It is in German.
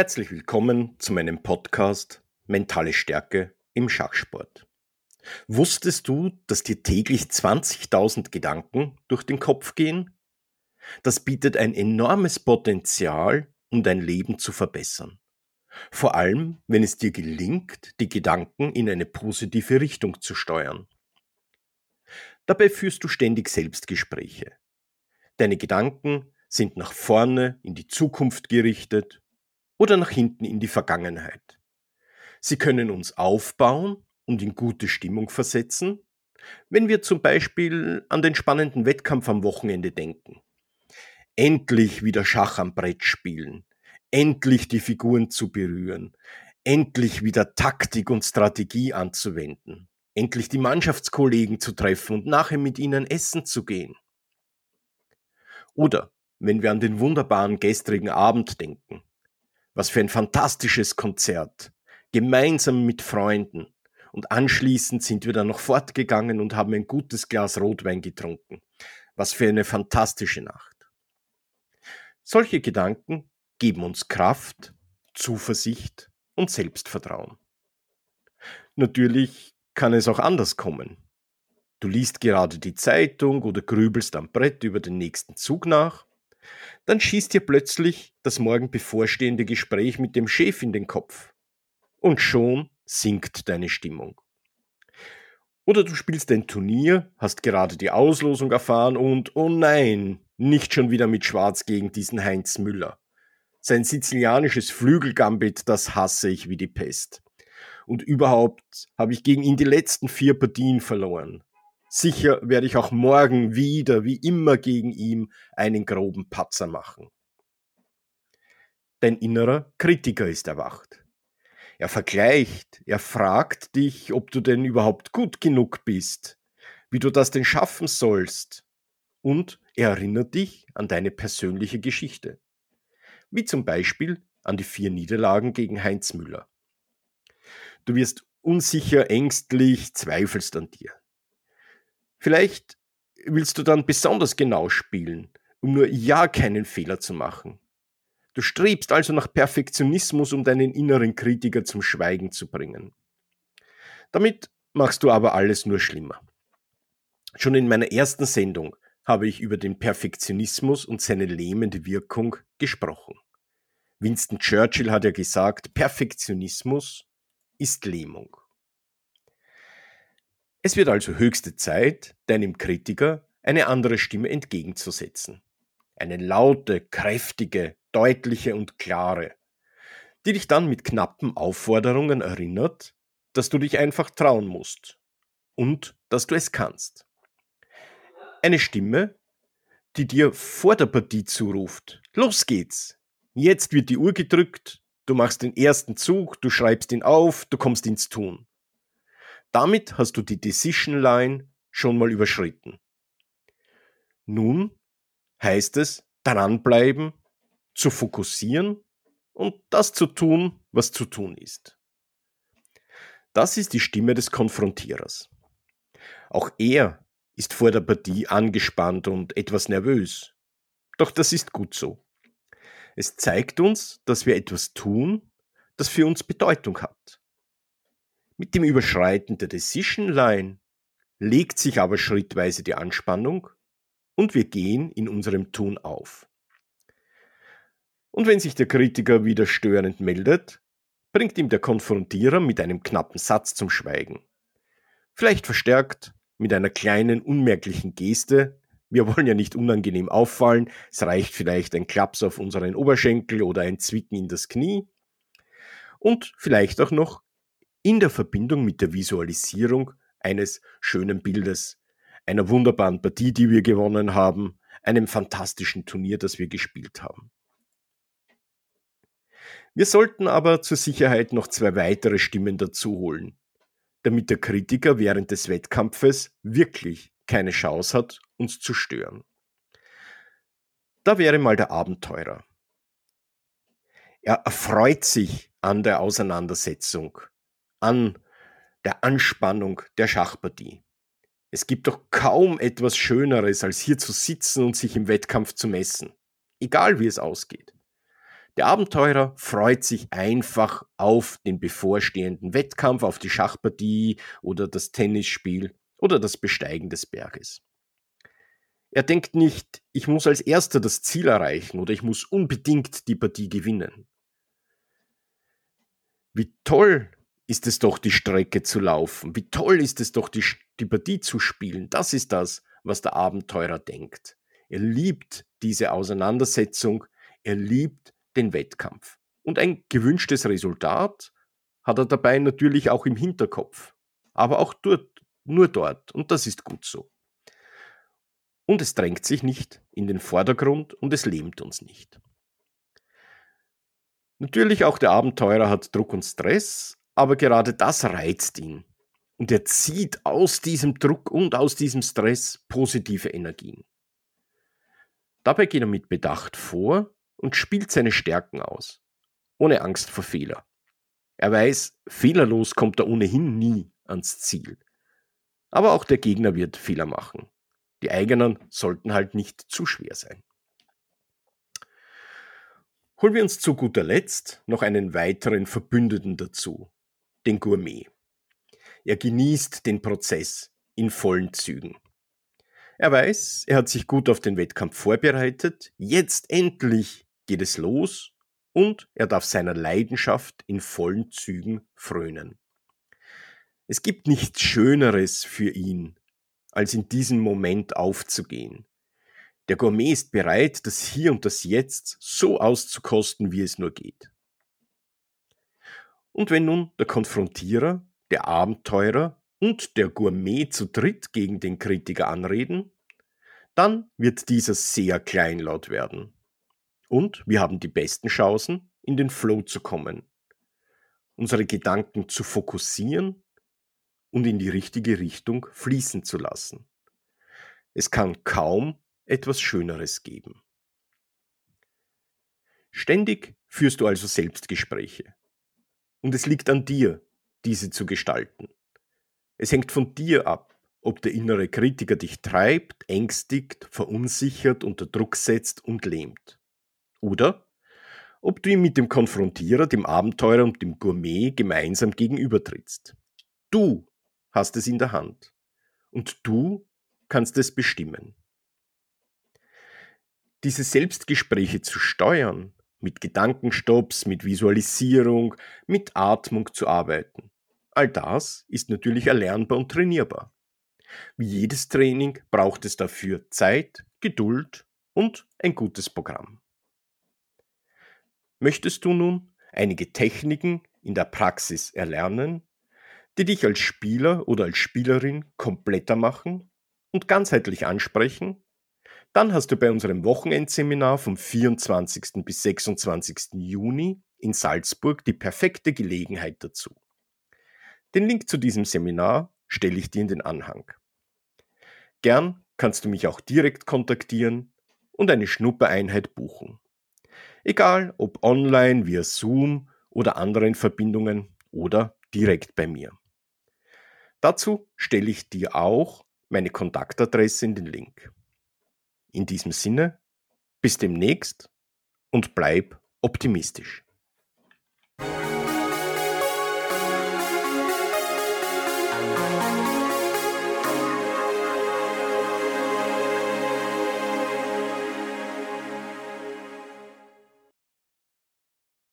Herzlich willkommen zu meinem Podcast Mentale Stärke im Schachsport. Wusstest du, dass dir täglich 20.000 Gedanken durch den Kopf gehen? Das bietet ein enormes Potenzial, um dein Leben zu verbessern. Vor allem, wenn es dir gelingt, die Gedanken in eine positive Richtung zu steuern. Dabei führst du ständig Selbstgespräche. Deine Gedanken sind nach vorne in die Zukunft gerichtet oder nach hinten in die Vergangenheit. Sie können uns aufbauen und in gute Stimmung versetzen, wenn wir zum Beispiel an den spannenden Wettkampf am Wochenende denken. Endlich wieder Schach am Brett spielen, endlich die Figuren zu berühren, endlich wieder Taktik und Strategie anzuwenden, endlich die Mannschaftskollegen zu treffen und nachher mit ihnen essen zu gehen. Oder wenn wir an den wunderbaren gestrigen Abend denken. Was für ein fantastisches Konzert. Gemeinsam mit Freunden. Und anschließend sind wir dann noch fortgegangen und haben ein gutes Glas Rotwein getrunken. Was für eine fantastische Nacht. Solche Gedanken geben uns Kraft, Zuversicht und Selbstvertrauen. Natürlich kann es auch anders kommen. Du liest gerade die Zeitung oder grübelst am Brett über den nächsten Zug nach dann schießt dir plötzlich das morgen bevorstehende Gespräch mit dem Chef in den Kopf. Und schon sinkt deine Stimmung. Oder du spielst ein Turnier, hast gerade die Auslosung erfahren und, oh nein, nicht schon wieder mit Schwarz gegen diesen Heinz Müller. Sein sizilianisches Flügelgambit, das hasse ich wie die Pest. Und überhaupt habe ich gegen ihn die letzten vier Partien verloren. Sicher werde ich auch morgen wieder, wie immer gegen ihn, einen groben Patzer machen. Dein innerer Kritiker ist erwacht. Er vergleicht, er fragt dich, ob du denn überhaupt gut genug bist, wie du das denn schaffen sollst. Und er erinnert dich an deine persönliche Geschichte. Wie zum Beispiel an die vier Niederlagen gegen Heinz Müller. Du wirst unsicher, ängstlich, zweifelst an dir. Vielleicht willst du dann besonders genau spielen, um nur ja keinen Fehler zu machen. Du strebst also nach Perfektionismus, um deinen inneren Kritiker zum Schweigen zu bringen. Damit machst du aber alles nur schlimmer. Schon in meiner ersten Sendung habe ich über den Perfektionismus und seine lähmende Wirkung gesprochen. Winston Churchill hat ja gesagt, Perfektionismus ist Lähmung. Es wird also höchste Zeit, deinem Kritiker eine andere Stimme entgegenzusetzen. Eine laute, kräftige, deutliche und klare, die dich dann mit knappen Aufforderungen erinnert, dass du dich einfach trauen musst und dass du es kannst. Eine Stimme, die dir vor der Partie zuruft, los geht's, jetzt wird die Uhr gedrückt, du machst den ersten Zug, du schreibst ihn auf, du kommst ins Tun. Damit hast du die Decision Line schon mal überschritten. Nun heißt es dranbleiben, zu fokussieren und das zu tun, was zu tun ist. Das ist die Stimme des Konfrontierers. Auch er ist vor der Partie angespannt und etwas nervös. Doch das ist gut so. Es zeigt uns, dass wir etwas tun, das für uns Bedeutung hat. Mit dem Überschreiten der Decision Line legt sich aber schrittweise die Anspannung und wir gehen in unserem Tun auf. Und wenn sich der Kritiker wieder störend meldet, bringt ihm der Konfrontierer mit einem knappen Satz zum Schweigen. Vielleicht verstärkt mit einer kleinen unmerklichen Geste. Wir wollen ja nicht unangenehm auffallen. Es reicht vielleicht ein Klaps auf unseren Oberschenkel oder ein Zwicken in das Knie. Und vielleicht auch noch in der Verbindung mit der Visualisierung eines schönen Bildes, einer wunderbaren Partie, die wir gewonnen haben, einem fantastischen Turnier, das wir gespielt haben. Wir sollten aber zur Sicherheit noch zwei weitere Stimmen dazu holen, damit der Kritiker während des Wettkampfes wirklich keine Chance hat, uns zu stören. Da wäre mal der Abenteurer. Er erfreut sich an der Auseinandersetzung, an der Anspannung der Schachpartie. Es gibt doch kaum etwas Schöneres, als hier zu sitzen und sich im Wettkampf zu messen. Egal wie es ausgeht. Der Abenteurer freut sich einfach auf den bevorstehenden Wettkampf, auf die Schachpartie oder das Tennisspiel oder das Besteigen des Berges. Er denkt nicht, ich muss als erster das Ziel erreichen oder ich muss unbedingt die Partie gewinnen. Wie toll ist es doch, die Strecke zu laufen. Wie toll ist es doch, die, die Partie zu spielen. Das ist das, was der Abenteurer denkt. Er liebt diese Auseinandersetzung. Er liebt den Wettkampf. Und ein gewünschtes Resultat hat er dabei natürlich auch im Hinterkopf. Aber auch dort, nur dort. Und das ist gut so. Und es drängt sich nicht in den Vordergrund und es lähmt uns nicht. Natürlich auch der Abenteurer hat Druck und Stress, aber gerade das reizt ihn. Und er zieht aus diesem Druck und aus diesem Stress positive Energien. Dabei geht er mit Bedacht vor und spielt seine Stärken aus, ohne Angst vor Fehler. Er weiß, fehlerlos kommt er ohnehin nie ans Ziel. Aber auch der Gegner wird Fehler machen. Die eigenen sollten halt nicht zu schwer sein. Holen wir uns zu guter Letzt noch einen weiteren Verbündeten dazu, den Gourmet. Er genießt den Prozess in vollen Zügen. Er weiß, er hat sich gut auf den Wettkampf vorbereitet, jetzt endlich geht es los und er darf seiner Leidenschaft in vollen Zügen frönen. Es gibt nichts Schöneres für ihn, als in diesem Moment aufzugehen. Der Gourmet ist bereit, das Hier und das Jetzt so auszukosten, wie es nur geht. Und wenn nun der Konfrontierer, der Abenteurer und der Gourmet zu dritt gegen den Kritiker anreden, dann wird dieser sehr kleinlaut werden. Und wir haben die besten Chancen, in den Flow zu kommen, unsere Gedanken zu fokussieren und in die richtige Richtung fließen zu lassen. Es kann kaum etwas Schöneres geben. Ständig führst du also Selbstgespräche. Und es liegt an dir, diese zu gestalten. Es hängt von dir ab, ob der innere Kritiker dich treibt, ängstigt, verunsichert, unter Druck setzt und lähmt. Oder ob du ihm mit dem Konfrontierer, dem Abenteurer und dem Gourmet gemeinsam gegenübertrittst. Du hast es in der Hand und du kannst es bestimmen. Diese Selbstgespräche zu steuern, mit Gedankenstopps, mit Visualisierung, mit Atmung zu arbeiten, all das ist natürlich erlernbar und trainierbar. Wie jedes Training braucht es dafür Zeit, Geduld und ein gutes Programm. Möchtest du nun einige Techniken in der Praxis erlernen, die dich als Spieler oder als Spielerin kompletter machen und ganzheitlich ansprechen? Dann hast du bei unserem Wochenendseminar vom 24. bis 26. Juni in Salzburg die perfekte Gelegenheit dazu. Den Link zu diesem Seminar stelle ich dir in den Anhang. Gern kannst du mich auch direkt kontaktieren und eine Schnuppereinheit buchen. Egal ob online, via Zoom oder anderen Verbindungen oder direkt bei mir. Dazu stelle ich dir auch meine Kontaktadresse in den Link. In diesem Sinne, bis demnächst und bleib optimistisch.